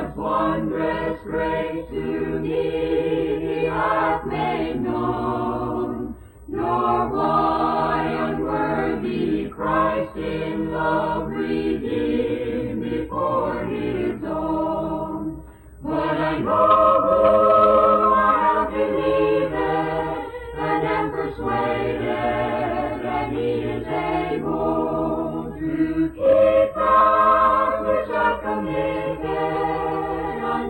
God's wondrous grace to me he hath made known, nor why unworthy Christ in love redeemed before his own. But I know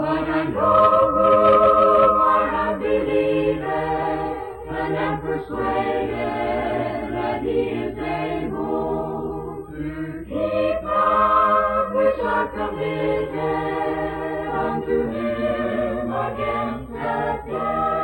When I know whom I believe and am persuaded that he is able to keep that which I committed unto him against that day.